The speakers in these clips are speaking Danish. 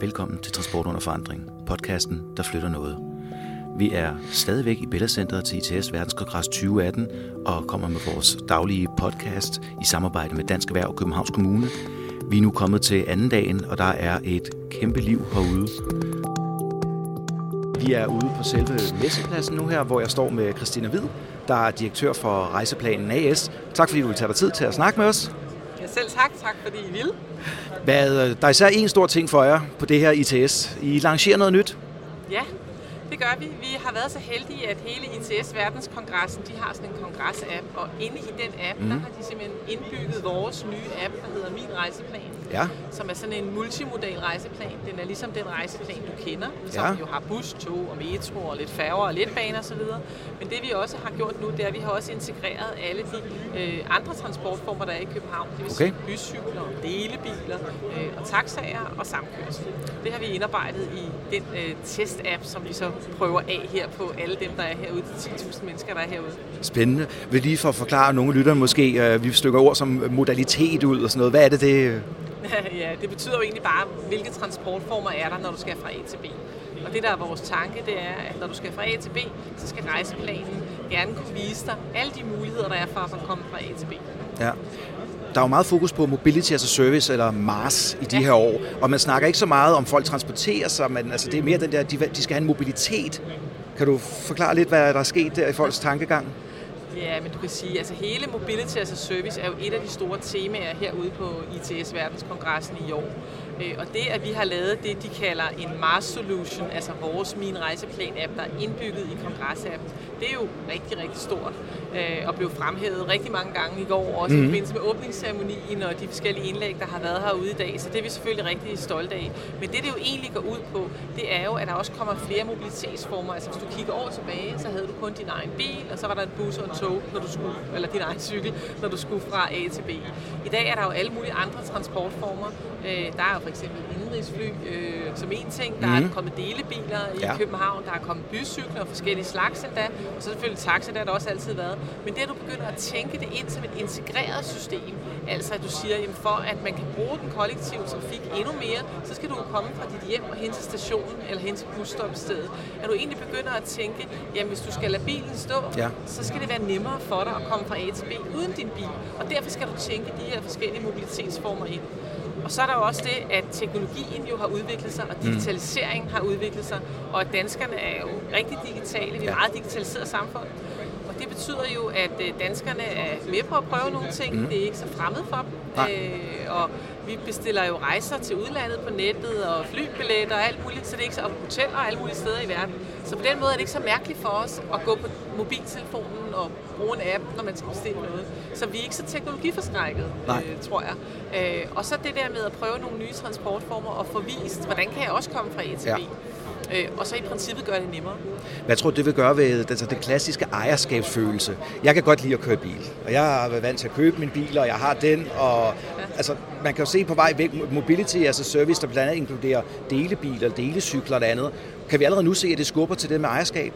Velkommen til Transport under forandring, podcasten, der flytter noget. Vi er stadigvæk i Bellacenteret til ITS Verdenskongres 2018 og kommer med vores daglige podcast i samarbejde med Dansk Erhverv og Københavns Kommune. Vi er nu kommet til anden dagen, og der er et kæmpe liv herude. Vi er ude på selve messepladsen nu her, hvor jeg står med Christina Hvid, der er direktør for Rejseplanen AS. Tak fordi du vil tage dig tid til at snakke med os. Ja, selv tak. Tak fordi I vil. Hvad, der er især en stor ting for jer på det her ITS. I lancerer noget nyt. Ja, det gør vi. Vi har været så heldige, at hele ITS Verdenskongressen, de har sådan en kongres-app, og inde i den app, mm. der har de simpelthen indbygget vores nye app, der hedder Min Rejseplan, ja. som er sådan en multimodal rejseplan. Den er ligesom den rejseplan, du kender, som ja. jo har bus, tog og metro og lidt færger og letbaner osv. Men det vi også har gjort nu, det er, at vi har også integreret alle de øh, andre transportformer, der er i København. Det vil okay. sige bycykler, delebiler øh, og taxaer og samkørsel. Det har vi indarbejdet i den øh, test-app, som vi så prøver af her på alle dem, der er herude, de 10.000 mennesker, der er herude. Spændende. Vil lige for at forklare nogle lyttere måske, øh, vi stykker ord som modalitet ud og sådan noget. Hvad er det, det... ja, det betyder jo egentlig bare, hvilke transportformer er der, når du skal fra A til B. Og det, der er vores tanke, det er, at når du skal fra A til B, så skal rejseplanen gerne kunne vise dig alle de muligheder, der er for at komme fra A til B. Ja der er jo meget fokus på mobility as a service, eller MARS, i de ja. her år. Og man snakker ikke så meget om, folk transporterer sig, men altså, det er mere den der, de, de skal have en mobilitet. Kan du forklare lidt, hvad der er sket der i folks tankegang? Ja, men du kan sige, altså hele Mobility as a Service er jo et af de store temaer herude på ITS Verdenskongressen i år. Øh, og det, at vi har lavet det, de kalder en Mars Solution, altså vores Min Rejseplan-app, der er indbygget i kongressappen, det er jo rigtig, rigtig stort øh, og blev fremhævet rigtig mange gange i går, også mm. i mhm. forbindelse med åbningsceremonien og de forskellige indlæg, der har været herude i dag. Så det er vi selvfølgelig rigtig stolte af. Men det, det jo egentlig går ud på, det er jo, at der også kommer flere mobilitetsformer. Altså hvis du kigger over tilbage, så havde du kun din egen bil, og så var der en bus og en tog, når du skulle, eller din egen cykel, når du skulle fra A til B. I dag er der jo alle mulige andre transportformer. Øh, der er jo for eksempel indenrigsfly øh, som en ting. Der mm. er mhm. kommet delebiler i ja. København. Der er kommet bycykler og forskellige slags endda. Og så selvfølgelig taxa, der har der også altid været. Men det, at du begynder at tænke det ind som et integreret system, altså at du siger, at for at man kan bruge den kollektive trafik endnu mere, så skal du komme fra dit hjem og hen til stationen eller hen til busstoppestedet. At du egentlig begynder at tænke, jamen hvis du skal lade bilen stå, ja. så skal det være nemmere for dig at komme fra A til B uden din bil. Og derfor skal du tænke de her forskellige mobilitetsformer ind. Og så er der jo også det, at teknologien jo har udviklet sig, og mm. digitaliseringen har udviklet sig, og at danskerne er jo rigtig digitale. Vi er ja. meget digitaliseret samfund. Og det betyder jo, at øh, danskerne er med på at prøve nogle ting. Mm. Det er ikke så fremmed for dem. Øh, og vi bestiller jo rejser til udlandet på nettet, og flybilletter og alt muligt, så det er ikke så, og hoteller og alle mulige steder i verden. Så på den måde er det ikke så mærkeligt for os at gå på mobiltelefonen og bruge en app, når man skal bestille noget. Så vi er ikke så teknologiforskrækket, øh, tror jeg. Øh, og så det der med at prøve nogle nye transportformer og få vist, hvordan kan jeg også komme fra A til B. Ja øh, og så i princippet gøre det nemmere. Hvad tror du, det vil gøre ved altså, den klassiske ejerskabsfølelse? Jeg kan godt lide at køre bil, og jeg været vant til at købe min bil, og jeg har den, og altså, man kan jo se på vej væk, mobility, altså service, der blandt andet inkluderer delebiler, delecykler og andet. Kan vi allerede nu se, at det skubber til det med ejerskab?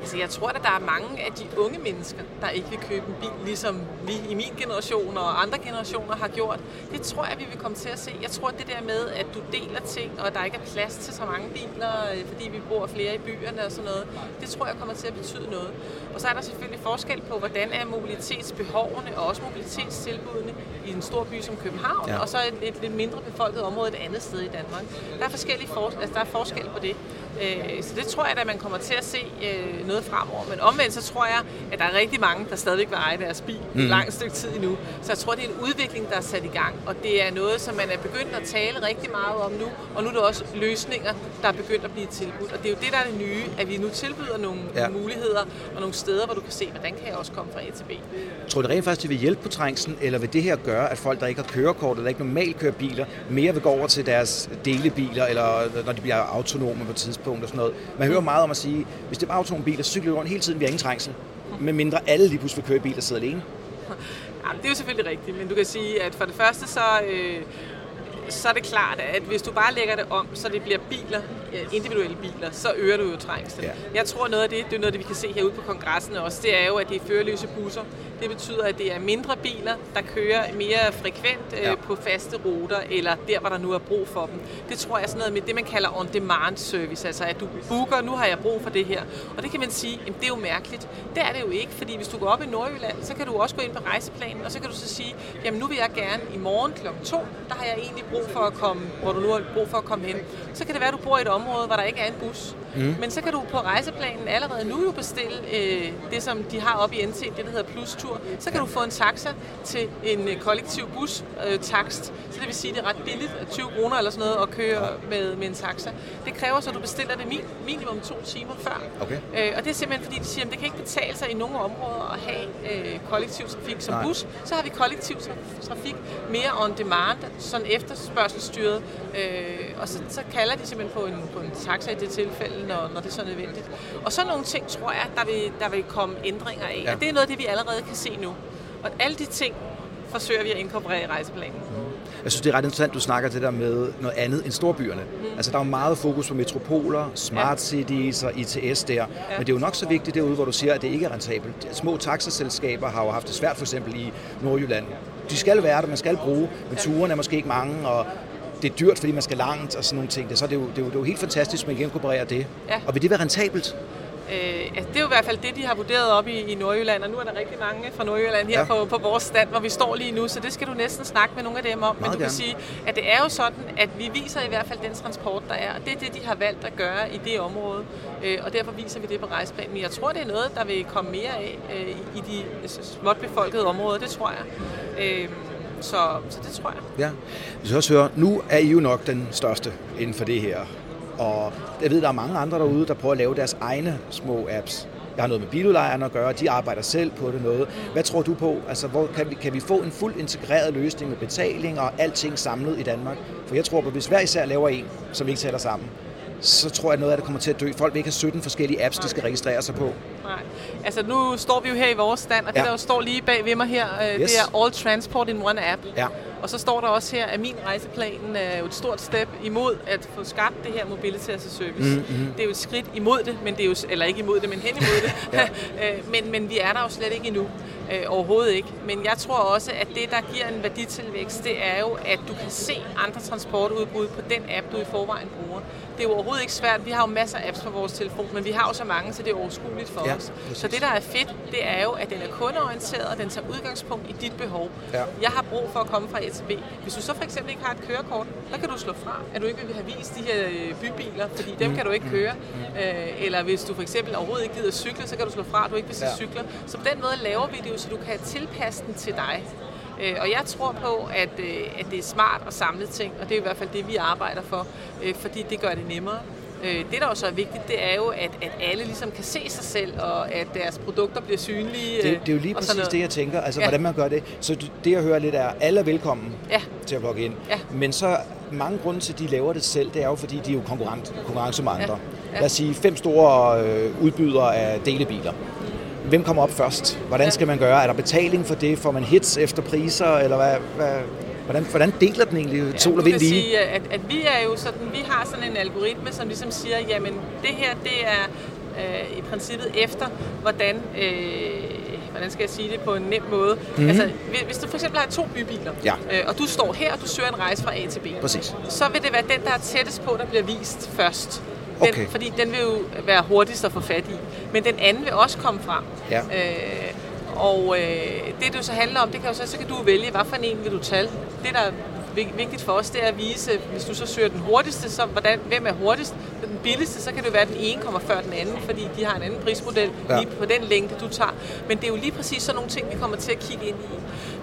Altså, jeg tror, at der er mange af de unge mennesker, der ikke vil købe en bil, ligesom vi i min generation og andre generationer har gjort. Det tror jeg, vi vil komme til at se. Jeg tror, det der med, at du deler ting, og der ikke er plads til så mange biler, øh, fordi vi bor flere i byerne og sådan noget, det tror jeg kommer til at betyde noget. Og så er der selvfølgelig forskel på, hvordan er mobilitetsbehovene og også mobilitetstilbudene i en stor by som København, ja. og så et, et lidt mindre befolket område et andet sted i Danmark. Der er forskellige for, altså, der er forskel på det. Øh, så det tror jeg, at man kommer til at se øh, noget fremover. Men omvendt så tror jeg, at der er rigtig mange, der stadigvæk vil eje deres bil mm. et langt stykke tid endnu. Så jeg tror, det er en udvikling, der er sat i gang. Og det er noget, som man er begyndt at tale rigtig meget om nu. Og nu er der også løsninger, der er begyndt at blive tilbudt. Og det er jo det, der er det nye, at vi nu tilbyder nogle ja. muligheder og nogle steder, hvor du kan se, hvordan kan jeg også komme fra A til B. Tror du rent faktisk, det vil hjælpe på trængslen, eller vil det her gøre, at folk, der ikke har kørekort eller ikke normalt kører biler, mere vil gå over til deres delebiler, eller når de bliver autonome på et tidspunkt og sådan noget? Man hører meget om at sige, hvis det var automobiler, biler, så cykler rundt hele tiden, vi har ingen trængsel. Med mindre alle lige pludselig vil køre i bil, og sidde alene. Ja, det er jo selvfølgelig rigtigt, men du kan sige, at for det første så, øh, så er det klart, at hvis du bare lægger det om, så det bliver biler individuelle biler, så øger du jo trængslen. Ja. Jeg tror noget af det, det er noget af det, vi kan se herude på kongressen også, det er jo, at det er førerløse busser. Det betyder, at det er mindre biler, der kører mere frekvent øh, Ja. på faste ruter, eller der, hvor der nu er brug for dem. Det tror jeg er sådan noget med det, man kalder on-demand service, altså at du booker, nu har jeg brug for det her. Og det kan man sige, jamen, det er jo mærkeligt. Det er det jo ikke, fordi hvis du går op i Nordjylland, så kan du også gå ind på rejseplanen, og så kan du så sige, jamen nu vil jeg gerne i morgen kl. 2, der har jeg egentlig brug for at komme, hvor du nu har brug for at komme hen. Så kan det være, at du bor i et område, hvor der ikke er en bus. Mm. Men så kan du på rejseplanen allerede nu jo bestille øh, det, som de har oppe i NT, det der hedder Plus-tur. Så kan du få en taxa til en øh, kollektiv bus øh. Så det vil sige, at det er ret billigt, at 20 kroner eller sådan noget, at køre med, med en taxa. Det kræver så, at du bestiller det min, minimum to timer før. Okay. Øh, og det er simpelthen fordi, de siger, at det kan ikke betale sig i nogle områder at have øh, kollektiv trafik som Nej. bus. Så har vi kollektiv tra- trafik mere on demand, sådan efterspørgselsstyret. Øh, og så, så kalder de simpelthen på en, på en taxa i det tilfælde, når, når det er så nødvendigt. Og så nogle ting, tror jeg, der vil, der vil komme ændringer af. Ja. Og det er noget det, vi allerede kan se nu. Og alle de ting forsøger vi at inkorporere i rejseplanen. Jeg synes, det er ret interessant, du snakker det der med noget andet end storbyerne. Mm. Altså, der er jo meget fokus på metropoler, smart cities og ITS der. Ja. Men det er jo nok så vigtigt derude, hvor du siger, at det ikke er rentabelt. Små taxaselskaber har jo haft det svært, for eksempel i Nordjylland. De skal være der, man skal bruge, men turene er måske ikke mange, og det er dyrt, fordi man skal langt og sådan nogle ting. Så det er jo, det er jo, det er jo helt fantastisk, at man inkorporerer det. Ja. Og vil det være rentabelt? Øh, altså, det er jo i hvert fald det, de har vurderet op i, i Nordjylland, og nu er der rigtig mange fra Nordjylland her Ja. på, på vores stand, hvor vi står lige nu, så det skal du næsten snakke med nogle af dem om. Men Meget du gerne. kan sige, at det er jo sådan, at vi viser i hvert fald den transport, der er, og det er det, de har valgt at gøre i det område, øh, og derfor viser vi det på rejseplanen. Men jeg tror, det er noget, der vil komme mere af øh, i de småt befolkede områder, det tror jeg. Øh, så, så det tror jeg. Ja. Vi skal også høre, nu er I jo nok den største inden for det her. Og jeg ved, der er mange andre derude, der prøver at lave deres egne små apps. Jeg har noget med biludlejerne at gøre, de arbejder selv på det noget. Hvad tror du på? Altså, hvor kan vi, kan vi få en fuldt integreret løsning med betaling og alting samlet i Danmark? For jeg tror på, at hvis hver især laver en, som ikke tæller sammen, så tror jeg, noget af det kommer til at dø. Folk vil ikke have 17 forskellige apps, de skal registrere sig på. Nej. Altså nu står vi jo her i vores stand, og det Ja. der jo står lige bag ved mig her, øh, Yes. det er All Transport in One App. Ja. Og så står der også her, at min rejseplan er jo et stort step imod at få skabt det her mobility as a service. Mm-hmm. Det er jo et skridt imod det, men det er jo, eller ikke imod det, men hen imod det. Ja. Øh, men, men vi er der jo slet ikke endnu. Øh, overhovedet ikke. Men jeg tror også, at det, der giver en værditilvækst, det er jo, at du kan se andre transportudbud på den app, du i forvejen bruger. Det er jo overhovedet ikke svært. Vi har jo masser af apps på vores telefon, men vi har jo så mange, så det er overskueligt for Ja, os. præcis. Så det, der er fedt, det er jo, at den er kundeorienteret, og den tager udgangspunkt i dit behov. Ja. Jeg har brug for at komme fra A til B. Hvis du så for eksempel ikke har et kørekort, så kan du slå fra, at du ikke vil have vist de her øh, bybiler, fordi dem kan du ikke køre. Øh, eller hvis du for eksempel overhovedet ikke gider cykle, så kan du slå fra, at du ikke vil se Ja. cykler. Så på den måde laver vi det jo, så du kan tilpasse den til dig. Øh, Og jeg tror på, at, øh, at det er smart at samle ting, og det er i hvert fald det, vi arbejder for, øh, fordi det gør det nemmere. Det, der jo så er vigtigt, det er jo, at, at alle ligesom kan se sig selv, og at deres produkter bliver synlige. Det, det er jo lige præcis noget. det, jeg tænker. Altså, Ja. hvordan man gør det. Så det, jeg hører lidt er, alle er velkommen Ja. til at logge ind. Ja. Men så mange grunde til, at de laver det selv, det er jo, fordi de er jo konkurrence med andre. Ja. Ja. Lad os sige fem store udbydere af delebiler. Hvem kommer op først? Hvordan skal man gøre? Er der betaling for det? Får man hits efter priser? Eller hvad, hvad, hvordan, hvordan deler den egentlig sol og vind lige? sige, at, at vi er jo sådan, vi har sådan en algoritme, som ligesom siger, jamen det her, det er øh, i princippet efter, hvordan, øh, hvordan skal jeg sige det på en nem måde. Mm-hmm. Altså, hvis- du for eksempel har to bybiler. Ja. øh, og du står her, og du søger en rejse fra A til B, Præcis. så vil det være den, der er tættest på, der bliver vist først. Den, Okay. Fordi den vil jo være hurtigst at få fat i. Men den anden vil også komme frem. Ja. Øh, og øh, det, det jo så handler om, det kan jo så, så kan du vælge, hvad for en vil du tage. Det, der er vig- vigtigt for os, det er at vise, hvis du så søger den hurtigste, så hvordan, hvem er hurtigst? Den billigste, så kan det være, at den ene kommer før den anden, fordi de har en anden prismodel ja. lige på den længde, du tager. Men det er jo lige præcis sådan nogle ting, vi kommer til at kigge ind i.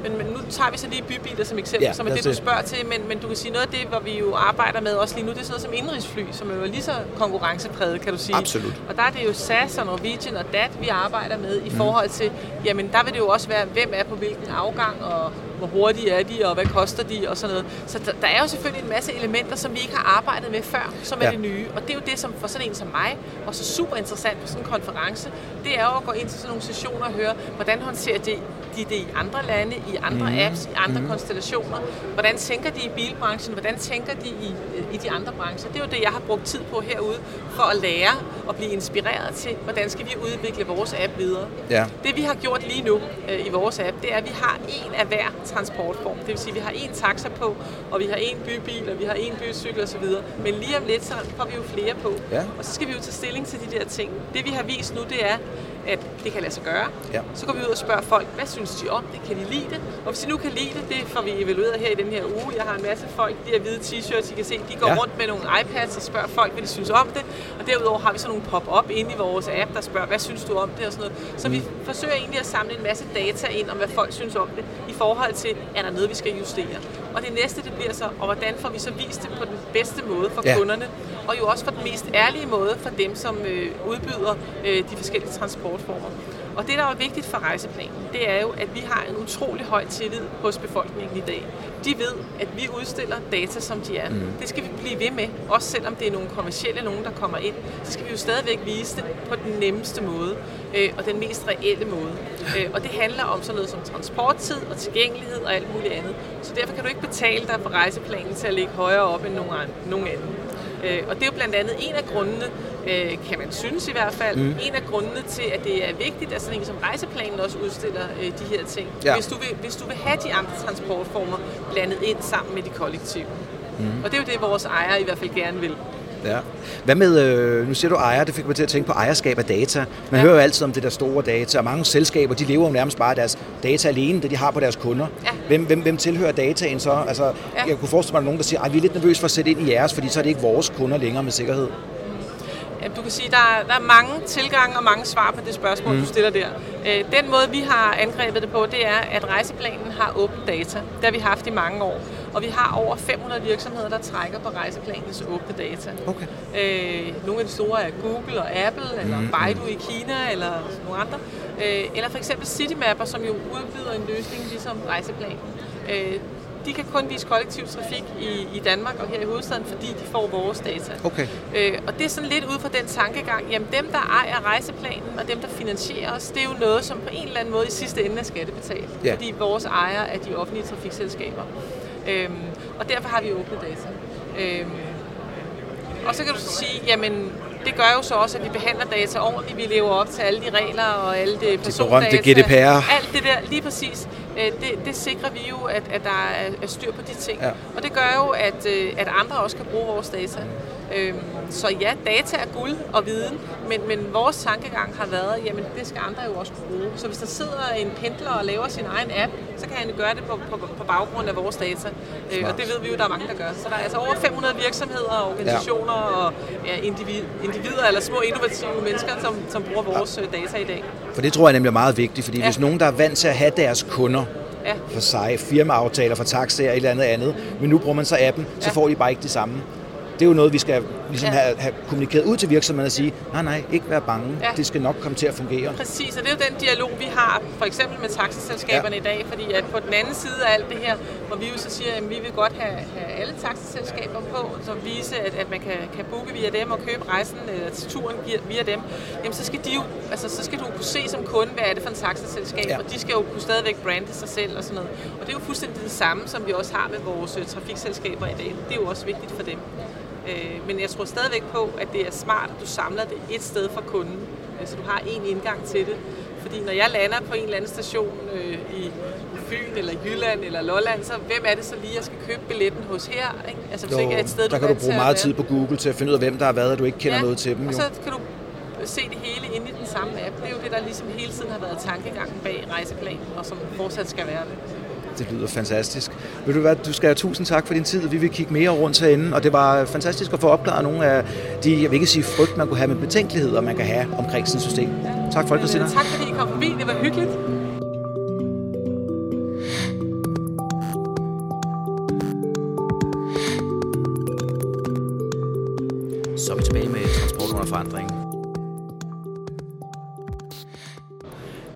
Men, men nu tager vi så lige bybiler som eksempel, Ja, som er det, du det. spørger til. Men, men du kan sige, noget af det, hvor vi jo arbejder med også lige nu, det er sådan noget som indrigsfly, som er jo lige så konkurrencepræget, kan du sige. Absolut. Og der er det jo SAS og Norwegian og DAT, vi arbejder med i forhold til, jamen der vil det jo også være, hvem er på hvilken afgang, og hvor hurtige er de, og hvad koster de, og sådan noget. Så der, der er jo selvfølgelig en masse elementer, som vi ikke har arbejdet med før, som er Ja. det nye. Og det er jo det, som for sådan en som mig, og så super interessant på sådan en konference, det er jo at gå ind til sådan nogle sessioner og høre, hvordan håndterer de de det i andre lande, i andre mm. apps, i andre mm. konstellationer? Hvordan tænker de i bilbranchen? Hvordan tænker de i, i de andre brancher? Det er jo det, jeg har brugt tid på herude, for at lære og blive inspireret til, hvordan skal vi udvikle vores app videre. Ja. Det vi har gjort lige nu øh, i vores app, det er, at vi har en af hver transportform. Det vil sige, at vi har en taxa på, og vi har en bybil, og vi har en bycykel osv. Men lige om lidt, så får vi jo flere på. Ja. Og så skal vi jo tage stilling til de der ting. Det vi har vist nu, det er, at det kan lade sig gøre. Ja. Så går vi ud og spørger folk, hvad synes de om det? Kan de lide det? Og hvis de nu kan lide det, det får vi evalueret her i den her uge. Jeg har en masse folk, de har hvide t-shirts, I kan se, de går Ja. rundt med nogle iPads og spørger folk, hvad de synes om det. Og derudover har vi så nogle pop-up inde i vores app, der spørger, hvad synes du om det og sådan noget. Så vi forsøger egentlig at samle en masse data ind om, hvad folk synes om det, i forhold til, er der noget, vi skal justere. Og det næste, det bliver så, og hvordan får vi så vist det på den bedste måde for Ja. kunderne, og jo også på den mest ærlige måde for dem, som øh, udbyder øh, de forskellige transportformer. Og det, der er vigtigt for rejseplanen, det er jo, at vi har en utrolig høj tillid hos befolkningen i dag. De ved, at vi udstiller data, som de er. Mm. Det skal vi blive ved med, også selvom det er nogle kommercielle nogen, der kommer ind. Så skal vi jo stadigvæk vise det på den nemmeste måde, øh, og den mest reelle måde. Øh, og det handler om sådan noget som transporttid og tilgængelighed og alt muligt andet. Så derfor kan du ikke betale dig for rejseplanen til at ligge højere op end nogen nogen anden. Øh, og det er jo blandt andet en af grundene, øh, kan man synes i hvert fald, mm. en af grundene til, at det er vigtigt, at sådan en som rejseplanen også udstiller øh, de her ting. Ja. Hvis, du vil, hvis du vil have de andre transportformer blandet ind sammen med de kollektive. Mm. Og det er jo det, vores ejere i hvert fald gerne vil. Ja. Hvad med, øh, nu siger du ejer, det fik mig til at tænke på ejerskab af data. Man ja. Ja. hører jo altid om det der store data, og mange selskaber, de lever jo nærmest bare deres data alene, det de har på deres kunder. Ja. Hvem, hvem, hvem tilhører dataen så? Altså, ja. Ja. Jeg kunne forestille mig, at nogen, der siger, at vi er lidt nervøse for at sætte ind i jeres, fordi så er det ikke vores kunder længere med sikkerhed. Jamen, du kan sige, at der, er- der er mange tilgange og mange svar på det spørgsmål, mm. du stiller der. Øh, den måde, vi har angrebet det på, det er, at rejseplanen har åbent data. Det har vi haft i mange år. Og vi har over 500 virksomheder, der trækker på rejseplanens åbne data. Okay. Øh, nogle af de store er Google og Apple, eller mm. Baidu i Kina, eller nogle andre. Øh, eller for eksempel Citymapper, som jo udbyder en løsning ligesom rejseplanen. Øh, de kan kun vise kollektiv trafik i, i Danmark og her i hovedstaden, fordi de får vores data. Okay. Øh, og det er sådan lidt ud fra den tankegang, jamen dem, der ejer rejseplanen og dem, der finansierer os, det er jo noget, som på en eller anden måde i sidste ende er skattebetalt. Ja. Fordi vores ejere er de offentlige trafikselskaber. Øhm, og derfor har vi åbne data. Øhm, og så kan du så sige, jamen det gør jo så også, at vi behandler data ordentligt. Vi lever op til alle de regler og alle det persondata. GDPR. Alt det der, lige præcis. Øh, Det, det sikrer vi jo, at, at der er, er styr på de ting. Ja. Og det gør jo, at, øh, at andre også kan bruge vores data. Øhm, Så ja, data er guld og viden, men, men vores tankegang har været, jamen det skal andre jo også kunne bruge. Så hvis der sidder en pendler og laver sin egen app, så kan han gøre det på, på, på baggrund af vores data. Øh, og det ved vi jo, der er mange, der gør. Så der er altså over 500 virksomheder, organisationer og ja, individ, individer eller små innovative mennesker, som, som bruger vores ja. data i dag. For det tror jeg nemlig er meget vigtigt, fordi ja. Ja. hvis nogen, der er vant til at have deres kunder Ja. for sig, firmaaftaler for taxaer, et eller andet andet, men nu bruger man så appen, så Ja. får de bare ikke det samme. Det er jo noget, vi skal ligesom Ja. have, have kommunikeret ud til virksomhederne og sige, nej, nej, ikke være bange. Ja. Det skal nok komme til at fungere. Præcis, og det er jo den dialog, vi har for eksempel med taxiselskaberne Ja. i dag, fordi at på den anden side af alt det her, hvor vi jo så siger, at vi vil godt have, have alle taxiselskaber på, så vise, at, at man kan, kan booke via dem og købe rejsen eller turen via, via dem, jamen så skal de jo, altså så skal du kunne se som kunde, hvad er det for en taxiselskab, Ja. ja. og de skal jo kunne stadigvæk brande sig selv og sådan noget. Og det er jo fuldstændig det samme, som vi også har med vores øh, trafikselskaber i dag. Det er jo også vigtigt for dem. Øh, men jeg tror stadigvæk på, at det er smart, at du samler det et sted for kunden, øh, så du har en indgang til det. Fordi når jeg lander på en eller anden station øh, i Fyn eller Jylland eller Lolland, så hvem er det så lige, jeg skal købe billetten hos her? Ikke? Altså, hvis Jo, ikke er et sted, der du kan du bruge meget tid på Google til at finde ud af, hvem der har været, og du ikke kender ja, noget til dem. og Jo. så kan du se det hele inde i den samme app. Det er jo det, der ligesom hele tiden har været tankegangen bag rejseplanen, og som fortsat skal være det. Det lyder fantastisk. Ved du hvad, du skal have tusind tak for din tid. Vi vil kigge mere rundt herinde, og det var fantastisk at få opklaret nogle af de, jeg vil ikke sige frygt, man kunne have, men betænkeligheder, man kan have omkring sådan et system. Tak for det, Christina. tak fordi I kom forbi. Det var hyggeligt. Så er vi tilbage med transport under forandring.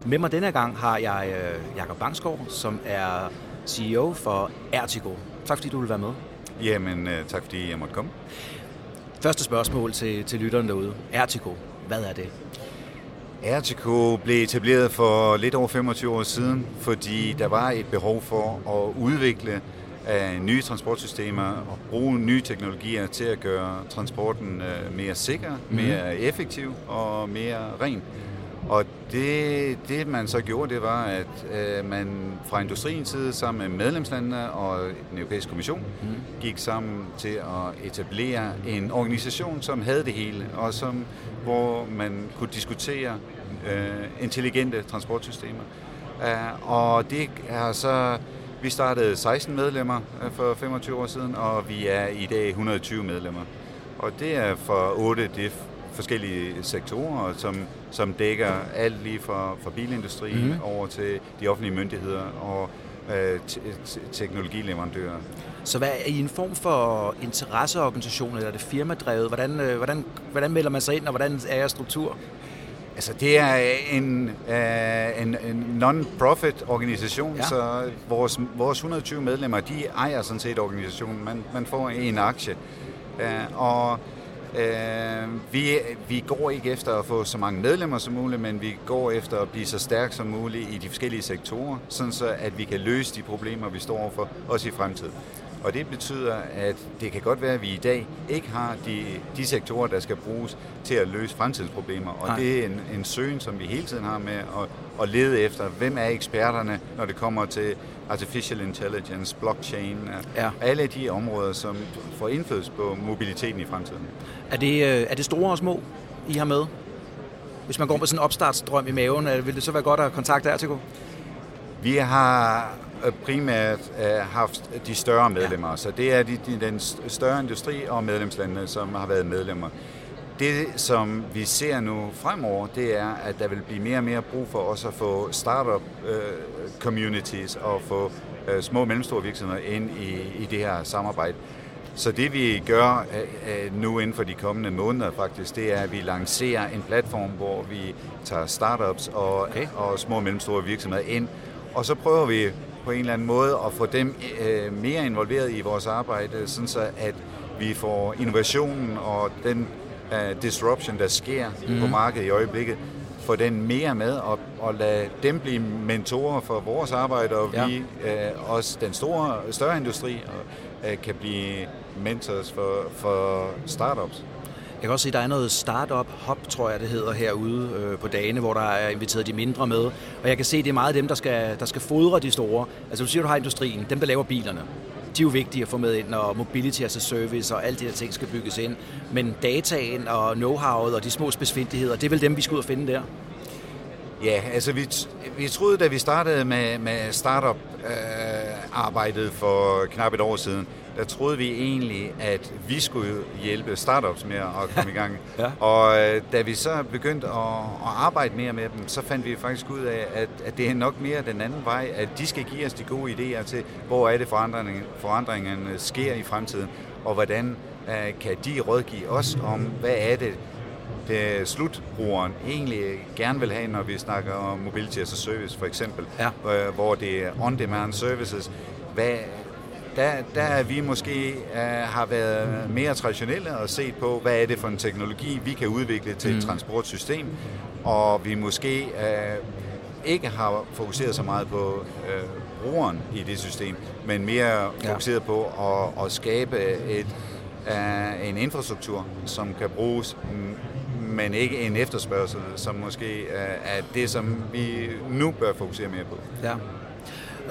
Med mig denne gang har jeg øh, Jakob Bangsgaard, som er CEO for Ertigo. Tak fordi du vil være med. Jamen, øh, tak fordi jeg måtte komme. Første spørgsmål til, til lytteren derude. Ertigo, hvad er det? Ertico blev etableret for lidt over 25 år siden, fordi der var et behov for at udvikle af nye transportsystemer og bruge nye teknologier til at gøre transporten øh, mere sikker, mere effektiv og mere ren. Og det, det man så gjorde, det var, at øh, man fra industriens side sammen med medlemslandene og den europæiske kommission gik sammen til at etablere en organisation, som havde det hele, og som, hvor man kunne diskutere øh, intelligente transportsystemer. Uh, og det er så vi startede 16 medlemmer øh, for 25 år siden, og vi er i dag 120 medlemmer. Og det er for otte det forskellige sektorer, som, som dækker alt lige fra, fra bilindustrien mm-hmm. over til de offentlige myndigheder og øh, teknologileverandører. Så hvad er I en form for interesseorganisation, eller er det firmadrevet? Hvordan, øh, hvordan, hvordan melder man sig ind, og hvordan er jeres struktur? Altså, det er en, uh, en, en non-profit organisation, ja. så vores, vores 120 medlemmer, de ejer sådan set organisationen. Man, man får en aktie. Uh, og Øh, vi, vi går ikke efter at få så mange medlemmer som muligt, men vi går efter at blive så stærk som muligt i de forskellige sektorer, sådan så at vi kan løse de problemer, vi står overfor, også i fremtiden. Og det betyder, at det kan godt være, at vi i dag ikke har de, de sektorer, der skal bruges til at løse fremtidens problemer. Og Nej. det er en, en søgen, som vi hele tiden har med at, at lede efter, hvem er eksperterne, når det kommer til artificial intelligence, blockchain, ja. alle de områder, som får indflydelse på mobiliteten i fremtiden. Er det, øh, er det store og små, I har med? Hvis man går med sådan en opstartsdrøm i maven, øh, vil det så være godt at kontakte Ertico? Vi har Øh, primært uh, haft de større medlemmer, ja. så det er de, de, den større industri og medlemslandene, som har været medlemmer. Det, som vi ser nu fremover, det er, at der vil blive mere og mere brug for os at få startup uh, communities og få uh, små og mellemstore virksomheder ind i, i det her samarbejde. Så det vi gør uh, nu inden for de kommende måneder faktisk, det er, at vi lancerer en platform, hvor vi tager startups og, okay. og små og mellemstore virksomheder ind, og så prøver vi på en eller anden måde at få dem øh, mere involveret i vores arbejde, sådan så at vi får innovationen og den uh, disruption, der sker mm. på markedet i øjeblikket, få den mere med og, og lade dem blive mentorer for vores arbejde, og ja. vi øh, også den store, større industri og, øh, kan blive mentors for, for startups. Jeg kan også se, at der er noget startup hop, tror jeg det hedder, herude øh, på dagene, hvor der er inviteret de mindre med. Og jeg kan se, at det er meget dem, der skal, der skal fodre de store. Altså du siger, du har industrien, dem der laver bilerne. De er jo vigtige at få med ind, og mobility as a service og alle de der ting skal bygges ind. Men dataen og know-howet og de små spidsfindigheder, det er vel dem, vi skal ud og finde der? Ja, altså vi, vi troede, da vi startede med, med startup-arbejdet øh, for knap et år siden, der troede vi egentlig, at vi skulle hjælpe startups med at komme i gang. ja. Og øh, da vi så begyndte at, at arbejde mere med dem, så fandt vi faktisk ud af, at, at det er nok mere den anden vej, at de skal give os de gode idéer til, hvor er det forandringen, forandringen sker i fremtiden, og hvordan uh, kan de rådgive os om, hvad er det, det slutbrugeren egentlig gerne vil have, når vi snakker om mobility as a service for eksempel, ja. hvor det er on-demand services. Hvad, der, der er vi måske uh, har været mere traditionelle og set på, hvad er det for en teknologi, vi kan udvikle til mm. et transportsystem, og vi måske uh, ikke har fokuseret så meget på uh, brugeren i det system, men mere ja. fokuseret på at, at skabe et, uh, en infrastruktur, som kan bruges, men ikke en efterspørgsel, som måske er det, som vi nu bør fokusere mere på. Ja.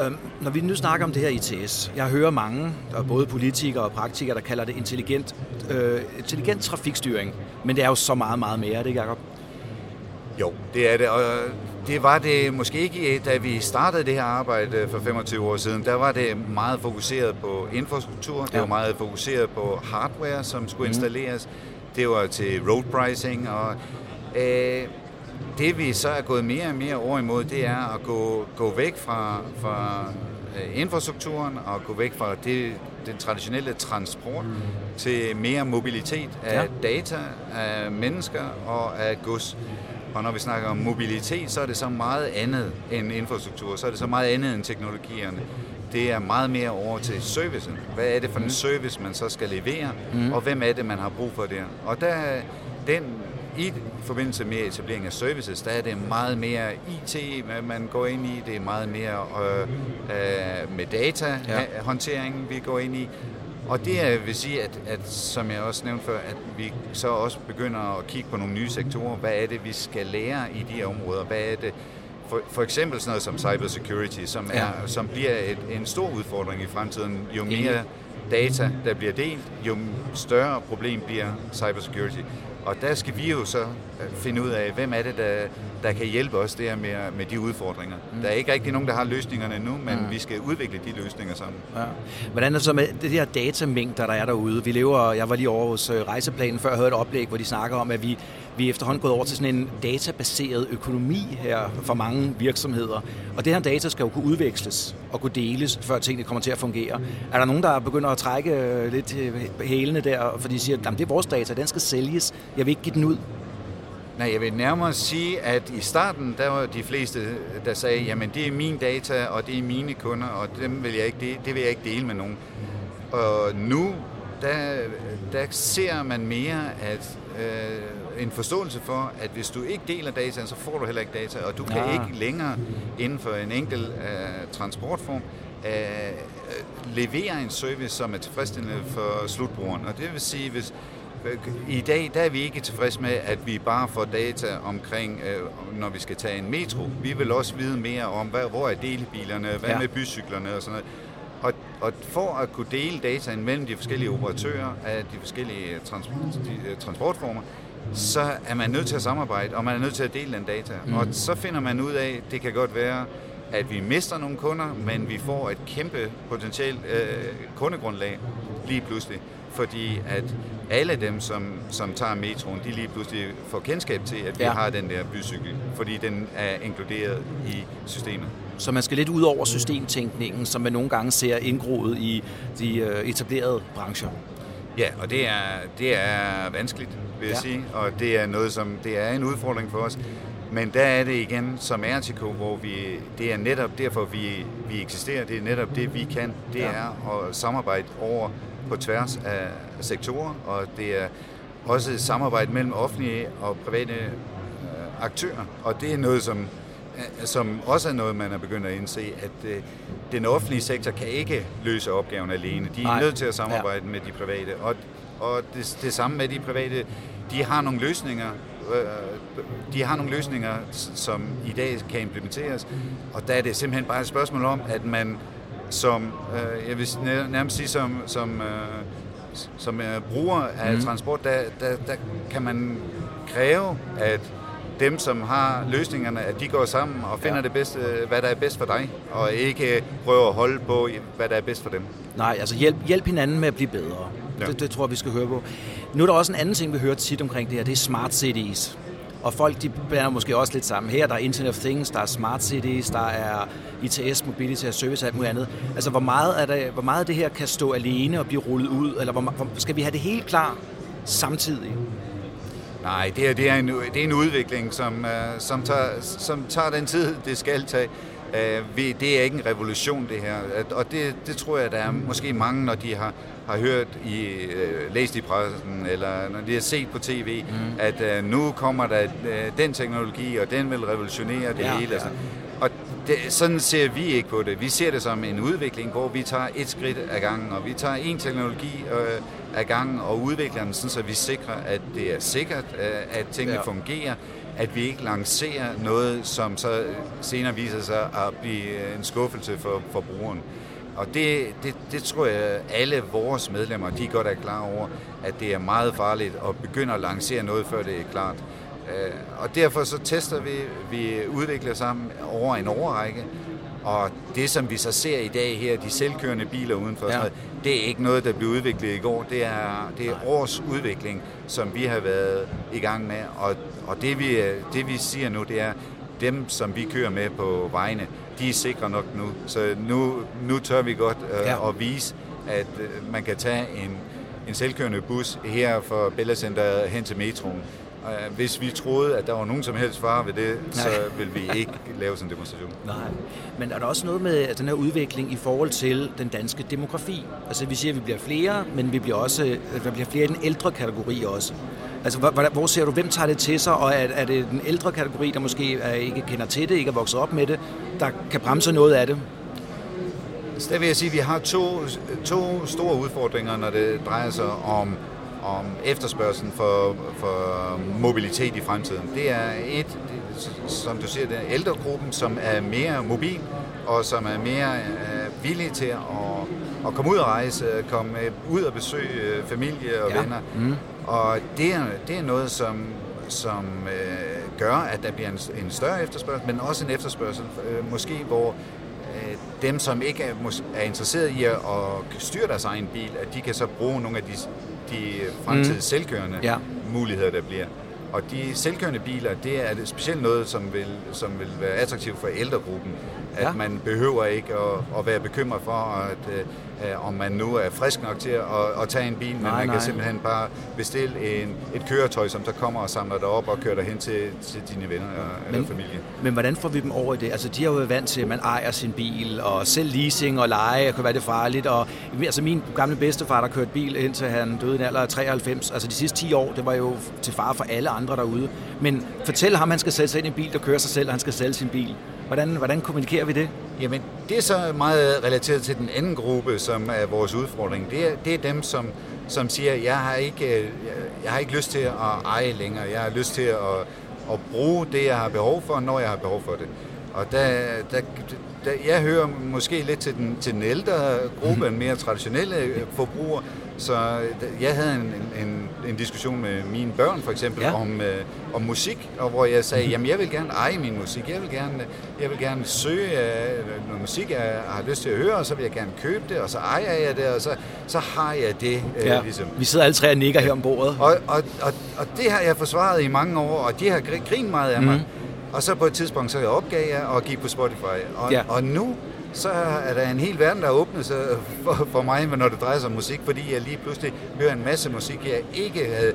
Øhm, når vi nu snakker om det her ITS, jeg hører mange, der både politikere og praktikere, der kalder det intelligent, øh, intelligent trafikstyring. Men det er jo så meget, meget mere, er det ikke, Jacob? Jo, det er det. Og det var det måske ikke, da vi startede det her arbejde for 25 år siden. Der var det meget fokuseret på infrastruktur. Det ja. var meget fokuseret på hardware, som skulle mhm. installeres. Mm. Det var til road pricing. Og øh, det vi så er gået mere og mere over imod, det er at gå, gå væk fra, fra øh, infrastrukturen og gå væk fra det, den traditionelle transport mm. til mere mobilitet af ja. data, af mennesker og af gods. Og når vi snakker om mobilitet, så er det så meget andet end infrastruktur, så er det så meget andet end teknologierne. Det er meget mere over til servicen. Hvad er det for en mm. service, man så skal levere, mm. og hvem er det, man har brug for der? Og der, den i forbindelse med etablering af services, der er det meget mere IT, man går ind i. Det er meget mere øh, øh, med data-håndtering, vi går ind i. Og det er, vil sige, at, at, som jeg også nævnte før, at vi så også begynder at kigge på nogle nye sektorer. Hvad er det, vi skal lære i de her områder? Hvad er det, for, for eksempel sådan noget som cybersecurity, som, er, ja. som bliver et, en stor udfordring i fremtiden. Jo mere data, der bliver delt, jo større problem bliver cybersecurity. Og der skal vi jo så øh, finde ud af, hvem er det, der, der kan hjælpe os der med, med de udfordringer. Mm. Der er ikke rigtig nogen, der har løsningerne nu, men mm. vi skal udvikle de løsninger sammen. Ja. Hvordan er det så med det her datamængder, der er derude? Vi lever, jeg var lige over hos øh, rejseplanen før, jeg hørte et oplæg, hvor de snakker om, at vi vi er efterhånden gået over til sådan en databaseret økonomi her for mange virksomheder. Og det her data skal jo kunne udveksles og kunne deles, før tingene kommer til at fungere. Er der nogen, der begynder at trække øh, lidt hælene der, fordi de siger, at det er vores data, den skal sælges, jeg vil ikke give den ud? Nej, jeg vil nærmere sige, at i starten, der var de fleste, der sagde, jamen det er min data, og det er mine kunder, og dem vil jeg ikke, det, det vil jeg ikke dele med nogen. Og nu, der, der ser man mere, at øh, en forståelse for, at hvis du ikke deler data, så får du heller ikke data, og du kan ja. ikke længere inden for en enkelt uh, transportform uh, levere en service, som er tilfredsstillende for slutbrugeren. Og det vil sige, hvis i dag der er vi ikke tilfredse med, at vi bare får data omkring, uh, når vi skal tage en metro. Vi vil også vide mere om, hvad, hvor er delebilerne, hvad ja. med bycyklerne og sådan noget. Og, og for at kunne dele data mellem de forskellige operatører af de forskellige trans, de, transportformer, så er man nødt til at samarbejde, og man er nødt til at dele den data. Mm. Og så finder man ud af, det kan godt være, at vi mister nogle kunder, men vi får et kæmpe potentielt øh, kundegrundlag lige pludselig. Fordi at alle dem, som, som tager metroen, de lige pludselig får kendskab til, at vi ja. har den der bycykel, fordi den er inkluderet i systemet. Så man skal lidt ud over systemtænkningen, som man nogle gange ser indgroet i de øh, etablerede brancher. Ja, og det er, det er vanskeligt, vil jeg ja. sige, og det er noget, som det er en udfordring for os. Men der er det igen som RTK, hvor vi, det er netop derfor, vi, vi eksisterer, det er netop det, vi kan, det ja. er at samarbejde over på tværs af sektorer, og det er også et samarbejde mellem offentlige og private øh, aktører, og det er noget, som som også er noget, man er begyndt at indse, at øh, den offentlige sektor kan ikke løse opgaven alene. De er Nej. nødt til at samarbejde ja. med de private. Og, og det, det samme med de private, de har nogle løsninger, øh, de har nogle løsninger, som i dag kan implementeres, og der er det simpelthen bare et spørgsmål om, at man som, øh, jeg vil nærmest sige som, som, øh, som øh, bruger af mm. transport, der, der, der kan man kræve, at dem, som har løsningerne, at de går sammen og finder ja. det bedste, hvad der er bedst for dig, og ikke prøver at holde på, hvad der er bedst for dem. Nej, altså hjælp, hjælp hinanden med at blive bedre. Ja. Det, det tror jeg, vi skal høre på. Nu er der også en anden ting, vi hører tit omkring det her, det er smart cities. Og folk, de blander måske også lidt sammen. Her der er Internet of Things, der er Smart Cities, der er ITS, Mobility og Service og alt muligt andet. Altså, hvor meget, er det, hvor meget af det her kan stå alene og blive rullet ud? Eller hvor, hvor, skal vi have det helt klar samtidig? Nej, det, er, det, er, en, det er en udvikling, som, uh, som, tager, som tager den tid, det skal tage. Uh, vi, det er ikke en revolution, det her. Og det, det tror jeg, der er måske mange, når de har, har hørt i, uh, læst i pressen, eller når de har set på tv, mm. at uh, nu kommer der uh, den teknologi, og den vil revolutionere det ja, hele. Ja. Og det, sådan ser vi ikke på det. Vi ser det som en udvikling, hvor vi tager et skridt ad gangen, og vi tager en teknologi øh, ad gangen og udvikler den, sådan, så vi sikrer, at det er sikkert, øh, at tingene ja. fungerer, at vi ikke lancerer noget, som så senere viser sig at blive en skuffelse for, for brugeren. Og det, det, det tror jeg, alle vores medlemmer, de godt er klar over, at det er meget farligt at begynde at lancere noget, før det er klart. Øh, og derfor så tester vi, vi udvikler sammen over en overrække, og det, som vi så ser i dag her, de selvkørende biler udenfor, ja. noget, det er ikke noget, der blev udviklet i går. Det er, det er års udvikling, som vi har været i gang med. Og, og det, vi, det, vi siger nu, det er, dem, som vi kører med på vejene, de er sikre nok nu. Så nu, nu tør vi godt øh, ja. at vise, at øh, man kan tage en, en selvkørende bus her fra Bella Center hen til metroen. Øh, hvis vi troede, at der var nogen som helst fare ved det, Nej. så vil vi ikke lave sådan en demonstration. Nej, men er der også noget med den her udvikling i forhold til den danske demografi? Altså vi siger, at vi bliver flere, men vi bliver også, der bliver flere i den ældre kategori også. Altså, hvor, hvor ser du, hvem tager det til sig, og er, er det den ældre kategori, der måske er, ikke kender til det, ikke er vokset op med det, der kan bremse noget af det? Så der vil jeg sige, at vi har to, to store udfordringer, når det drejer sig om, om efterspørgselen for, for mobilitet i fremtiden. Det er et, som du siger, den ældregruppen, som er mere mobil, og som er mere øh, til at, at komme ud og rejse, komme ud og besøge øh, familie og ja. venner. Mm. Og det er, det er noget, som, som øh, gør, at der bliver en, en større efterspørgsel, men også en efterspørgsel, øh, måske hvor øh, dem, som ikke er, er interesseret i at, at styre deres egen bil, at de kan så bruge nogle af de, de fremtidige mm. selvkørende ja. muligheder, der bliver. Og de selvkørende biler, det er specielt noget, som vil, som vil være attraktivt for ældregruppen. At ja. man behøver ikke at, at være bekymret for, at, om man nu er frisk nok til at, at tage en bil, men nej, man nej. kan simpelthen bare bestille en, et køretøj, som der kommer og samler dig op og kører dig hen til, til dine venner men, eller familie. Men hvordan får vi dem over i det? Altså, de har jo været vant til, at man ejer sin bil, og selv leasing og leje kan være det farligt. Og, altså, min gamle bedstefar, der kørte bil indtil han døde i en alder af 93, altså de sidste 10 år, det var jo til fare for alle andre derude. Men fortæl ham, han skal sætte sig ind i en bil, der kører sig selv, og han skal sælge sin bil. Hvordan, hvordan kommunikerer vi det? Jamen, det er så meget relateret til den anden gruppe, som er vores udfordring. Det er, det er dem, som, som siger, jeg har, ikke, jeg har ikke lyst til at eje længere. Jeg har lyst til at, at bruge det, jeg har behov for, når jeg har behov for det. Og der, der, der, jeg hører måske lidt til den, til den ældre gruppe, en mere traditionelle forbruger, så jeg havde en, en, en diskussion med mine børn for eksempel ja. om, øh, om musik, og hvor jeg sagde, jamen jeg vil gerne eje min musik, jeg vil gerne, jeg vil gerne søge øh, noget musik, jeg har lyst til at høre, og så vil jeg gerne købe det, og så ejer jeg det, og så, så har jeg det. Øh, ja. ligesom. Vi sidder alle tre og nikker her om bordet. Og, og, og, og det har jeg forsvaret i mange år, og de har grinet meget af mig. Mm. Og så på et tidspunkt, så jeg opgav jeg og gik på Spotify. Og, ja. og nu så er der en hel verden, der åbner sig for, for mig, når det drejer sig om musik, fordi jeg lige pludselig hører en masse musik, jeg ikke havde,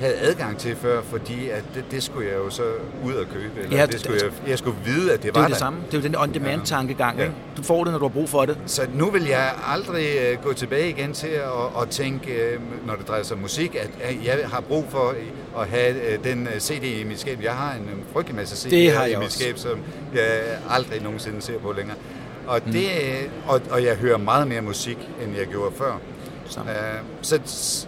havde adgang til før, fordi at det, det skulle jeg jo så ud og købe, eller ja, det skulle jeg, jeg skulle vide, at det, det var det der. samme. Det er jo den on-demand-tankegang. Ja. Du får det, når du har brug for det. Så nu vil jeg aldrig uh, gå tilbage igen til at, at tænke, uh, når det drejer sig om musik, at jeg har brug for at have den CD i mit skab. Jeg har en frygtelig masse CD'er i mit skab, som jeg aldrig nogensinde ser på længere. Og, mm. det, og, og jeg hører meget mere musik, end jeg gjorde før. Så, uh, så,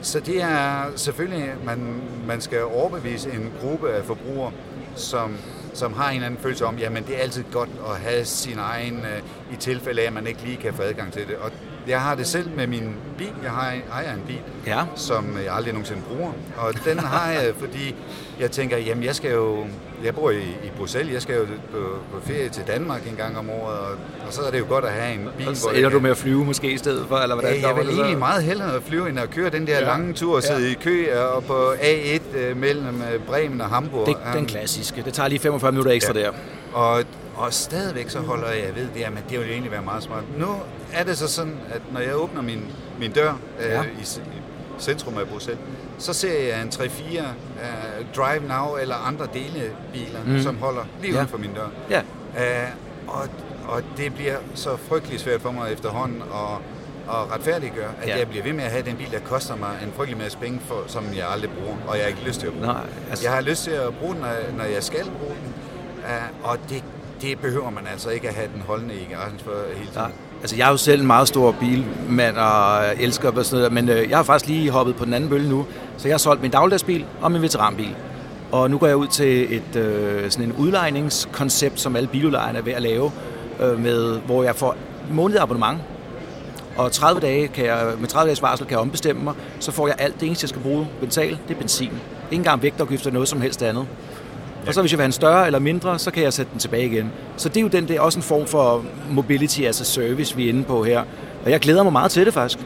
så det er selvfølgelig, man, man skal overbevise en gruppe af forbrugere, som, som har en eller anden følelse om, jamen det er altid godt at have sin egen, uh, i tilfælde af, at man ikke lige kan få adgang til det. Og jeg har det selv med min bil. Jeg har, ejer en bil, ja. som jeg aldrig nogensinde bruger. Og den har jeg, fordi jeg tænker, jamen jeg skal jo, jeg bor i, i Bruxelles, jeg skal jo på, på ferie til Danmark en gang om året, og, og så er det jo godt at have en bil. Og så ender du med at flyve måske i stedet for, eller hvordan? Ja, jeg vil egentlig meget hellere at flyve, end at køre den der ja. lange tur og sidde ja. i kø og på A1 øh, mellem øh, Bremen og Hamburg. Det, den klassiske. Det tager lige 45 minutter ekstra ja. der. Og, og stadigvæk så holder jeg ved det, men det vil egentlig være meget smart. Nu er det så sådan, at når jeg åbner min, min dør øh, ja. i, i centrum af Bruxelles, så ser jeg en 3-4 uh, øh, Drive Now eller andre delebiler, mm. som holder lige ja. uden for min dør. Ja. Uh, og, og det bliver så frygtelig svært for mig efterhånden at, at retfærdiggøre, at ja. jeg bliver ved med at have den bil, der koster mig en frygtelig masse penge, for, som jeg aldrig bruger, og jeg har ikke lyst til at bruge Nej, altså... Jeg har lyst til at bruge den, når, når jeg skal bruge den, uh, og det det behøver man altså ikke at have den holdende i garagen for hele tiden. Ja. Altså, jeg er jo selv en meget stor bilmand og øh, elsker og sådan noget, men øh, jeg har faktisk lige hoppet på den anden bølge nu, så jeg har solgt min dagligdagsbil og min veteranbil. Og nu går jeg ud til et øh, sådan en udlejningskoncept, som alle biludlejerne er ved at lave, øh, med, hvor jeg får månedlig abonnement. Og 30 dage kan jeg, med 30 dages varsel kan jeg ombestemme mig, så får jeg alt det eneste, jeg skal bruge betale, det er benzin. Ingen engang vægtafgift eller noget som helst andet. Og så hvis jeg vil have en større eller mindre, så kan jeg sætte den tilbage igen. Så det er jo den, det er også en form for mobility as a service, vi er inde på her. Og jeg glæder mig meget til det faktisk.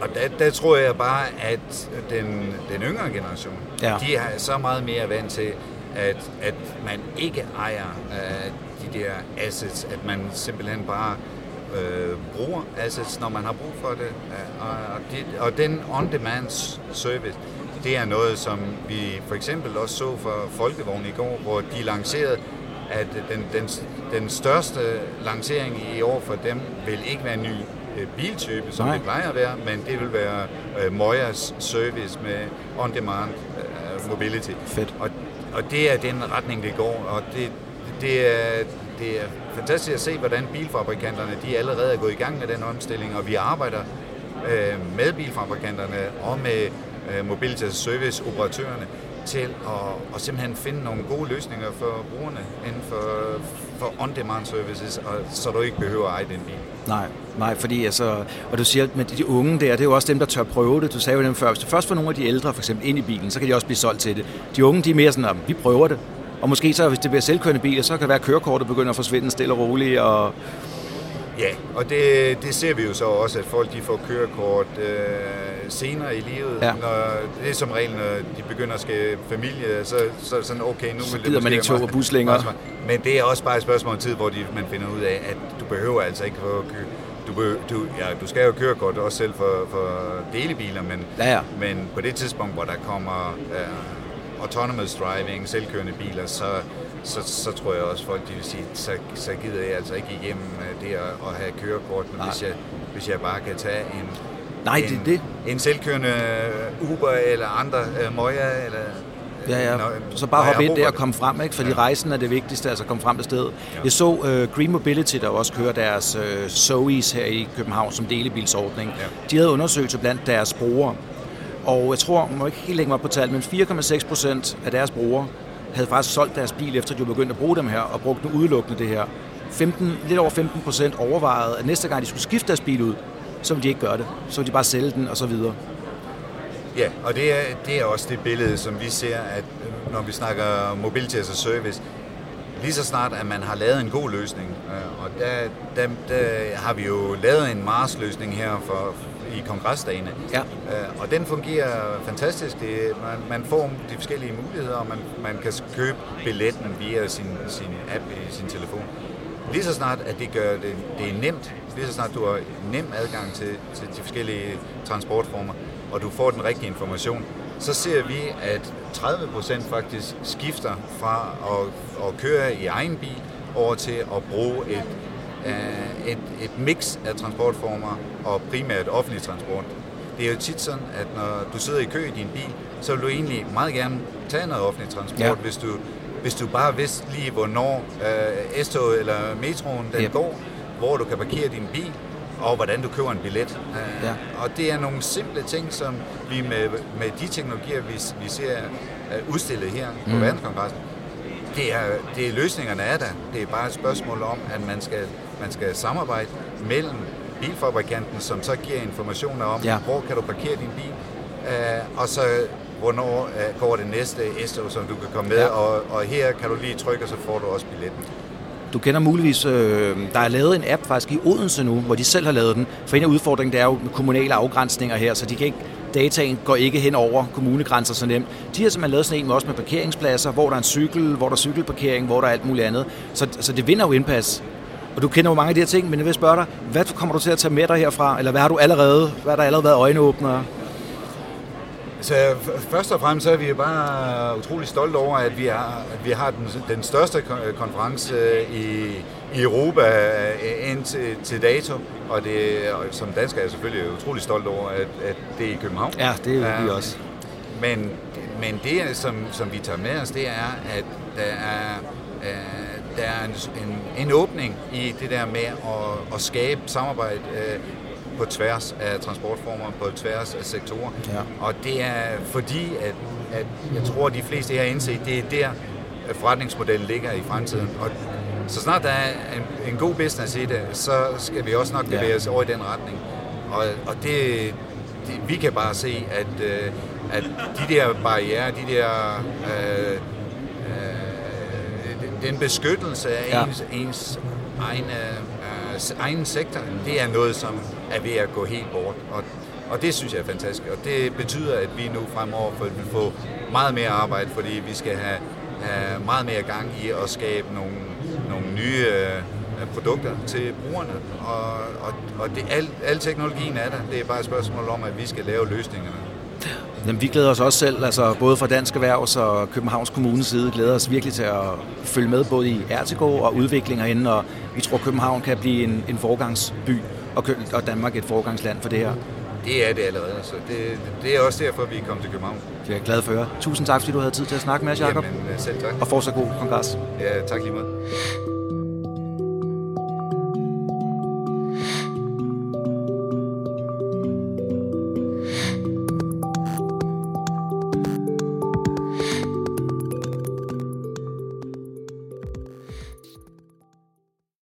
Og der, der tror jeg bare, at den, den yngre generation, ja. de er så meget mere vant til, at, at man ikke ejer uh, de der assets, at man simpelthen bare øh, bruger assets, når man har brug for det. Uh, og, og, de, og den on-demand service, det er noget, som vi for eksempel også så for Folkevogn i går, hvor de lancerede, at den, den, den største lancering i år for dem vil ikke være en ny øh, biltype, som Nej. det plejer at være, men det vil være uh, Moyas service med on-demand uh, mobility. Fedt. Og, og det er den retning, det går, og det, det, er, det er fantastisk at se, hvordan bilfabrikanterne de allerede er gået i gang med den omstilling, og vi arbejder øh, med bilfabrikanterne og med øh, mobility service operatørerne til at, at simpelthen finde nogle gode løsninger for brugerne inden for, for on-demand services, og, så du ikke behøver at eje den bil. Nej, nej, fordi altså, og du siger, at de unge der, det er jo også dem, der tør prøve det. Du sagde jo dem før, hvis du først får nogle af de ældre for eksempel ind i bilen, så kan de også blive solgt til det. De unge, de er mere sådan, at vi prøver det. Og måske så, hvis det bliver selvkørende biler, så kan det være, at kørekortet begynder at forsvinde stille og roligt, og Ja, og det, det ser vi jo så også, at folk de får kørekort øh, senere i livet. Ja. Når, det er som regel, når de begynder at skabe familie, så, så er det sådan, okay, nu Så vil det man ikke tog og bus længere. Men det er også bare et spørgsmål om tid, hvor de, man finder ud af, at du behøver altså ikke få kø, du, behøver, du, ja, du skal jo kørekort også selv for, for delebiler, men, Ja, ja. men på det tidspunkt, hvor der kommer uh, autonomous driving, selvkørende biler, så, så, så tror jeg også, folk de vil sige, så, så gider jeg altså ikke igennem øh, det at, at have kørekort, hvis jeg, hvis jeg bare kan tage en, Nej, en, det det. En selvkørende øh, Uber eller andre uh, Moja, eller Ja, ja. Nå, Så bare hoppe ind der og komme frem, ikke? Fordi Ja. rejsen er det vigtigste, altså komme frem til stedet. Ja. Jeg så uh, Green Mobility, der også kører deres uh, Zoe's her i København som delebilsordning. Ja. De havde undersøgt blandt deres brugere, og jeg tror, man må ikke helt lægge mig op på tal, men 4,6 procent af deres brugere havde faktisk solgt deres bil, efter de var begyndt at bruge dem her, og brugt den udelukkende det her. 15, lidt over 15 procent overvejede, at næste gang de skulle skifte deres bil ud, så ville de ikke gøre det. Så ville de bare sælge den, og så videre. Ja, og det er, det er også det billede, som vi ser, at øh, når vi snakker mobility as a service, lige så snart, at man har lavet en god løsning, øh, og der, der, der har vi jo lavet en Mars-løsning her for, i kongresdagene, Ja. Øh, og den fungerer fantastisk. Det, man, man får de forskellige muligheder, og man, man kan købe billetten via sin, sin app i sin telefon. Lige så snart, at det gør det, det er nemt, lige så snart du har nem adgang til, til de forskellige transportformer, og du får den rigtige information, så ser vi, at 30 procent faktisk skifter fra at, at køre i egen bil over til at bruge et, øh, et, et mix af transportformer og primært offentlig transport. Det er jo tit sådan, at når du sidder i kø i din bil, så vil du egentlig meget gerne tage noget offentlig transport, ja. hvis, du, hvis du bare vidste lige, hvornår øh, S-toget eller metroen den Yep. går, hvor du kan parkere din bil, og hvordan du køber en billet. Øh, Ja. Og det er nogle simple ting, som vi med, med de teknologier, vi, vi ser øh, udstillet her på mm. Verdenskongressen, det er, det er løsningerne er der. Det er bare et spørgsmål om, at man skal, man skal samarbejde mellem bilfabrikanten, som så giver informationer om, Ja. hvor kan du parkere din bil, øh, og så hvornår øh, går det næste S-tog, som du kan komme med, Ja. og, og her kan du lige trykke, og så får du også billetten. Du kender muligvis, øh, der er lavet en app faktisk i Odense nu, hvor de selv har lavet den. For en af udfordringen, det er jo kommunale afgrænsninger her, så de kan ikke, dataen går ikke hen over kommunegrænser så nemt. De har simpelthen lavet sådan en med også med parkeringspladser, hvor der er en cykel, hvor der er cykelparkering, hvor der er alt muligt andet. Så, så det vinder jo indpas. Og du kender jo mange af de her ting, men jeg vil spørge dig, hvad kommer du til at tage med dig herfra? Eller hvad har du allerede, hvad har der allerede været øjenåbnere? Så først og fremmest så er vi jo bare utrolig stolte over, at vi har, at vi har den, den største kon- konference i, i Europa øh, indtil til dato. Og, det, og som dansker er jeg selvfølgelig utrolig stolt over, at, at det er i København. Ja, det er vi også. Men, men det, som, som vi tager med os, det er, at der er, øh, der er en, en, en åbning i det der med at, at skabe samarbejde øh, på tværs af transportformer, på tværs af sektorer. Ja. Og det er fordi, at, at jeg tror, at de fleste her har indset, det er der, at forretningsmodellen ligger i fremtiden. Og så snart der er en, en god business i det, så skal vi også nok Ja. bevæge os over i den retning. Og, og det, det, vi kan bare se, at, øh, at de der barriere, de der... Øh, øh, den- beskyttelse af Ja. ja. ens, ens egen, øh, egen sektor, det er noget, som er ved at gå helt bort. Og, og det synes jeg er fantastisk. Og det betyder, at vi nu fremover vil få meget mere arbejde, fordi vi skal have, have meget mere gang i at skabe nogle, nogle nye øh, produkter til brugerne. Og, og, og det, al, al teknologien er der. Det er bare et spørgsmål om, at vi skal lave løsningerne. Jamen, vi glæder os også selv, altså både fra Dansk Erhvervs og Københavns Kommunes side, glæder os virkelig til at følge med både i RTK og udvikling herinde, og vi tror, København kan blive en, en forgangsby, og, og Danmark et forgangsland for det her. det er det allerede. Så det, det er også derfor, vi er kommet til København. Det er jeg glad for at høre. Tusind tak, fordi du havde tid til at snakke med os, Jacob. Jamen, selv tak. Og fortsat god kongres. Ja, tak lige meget.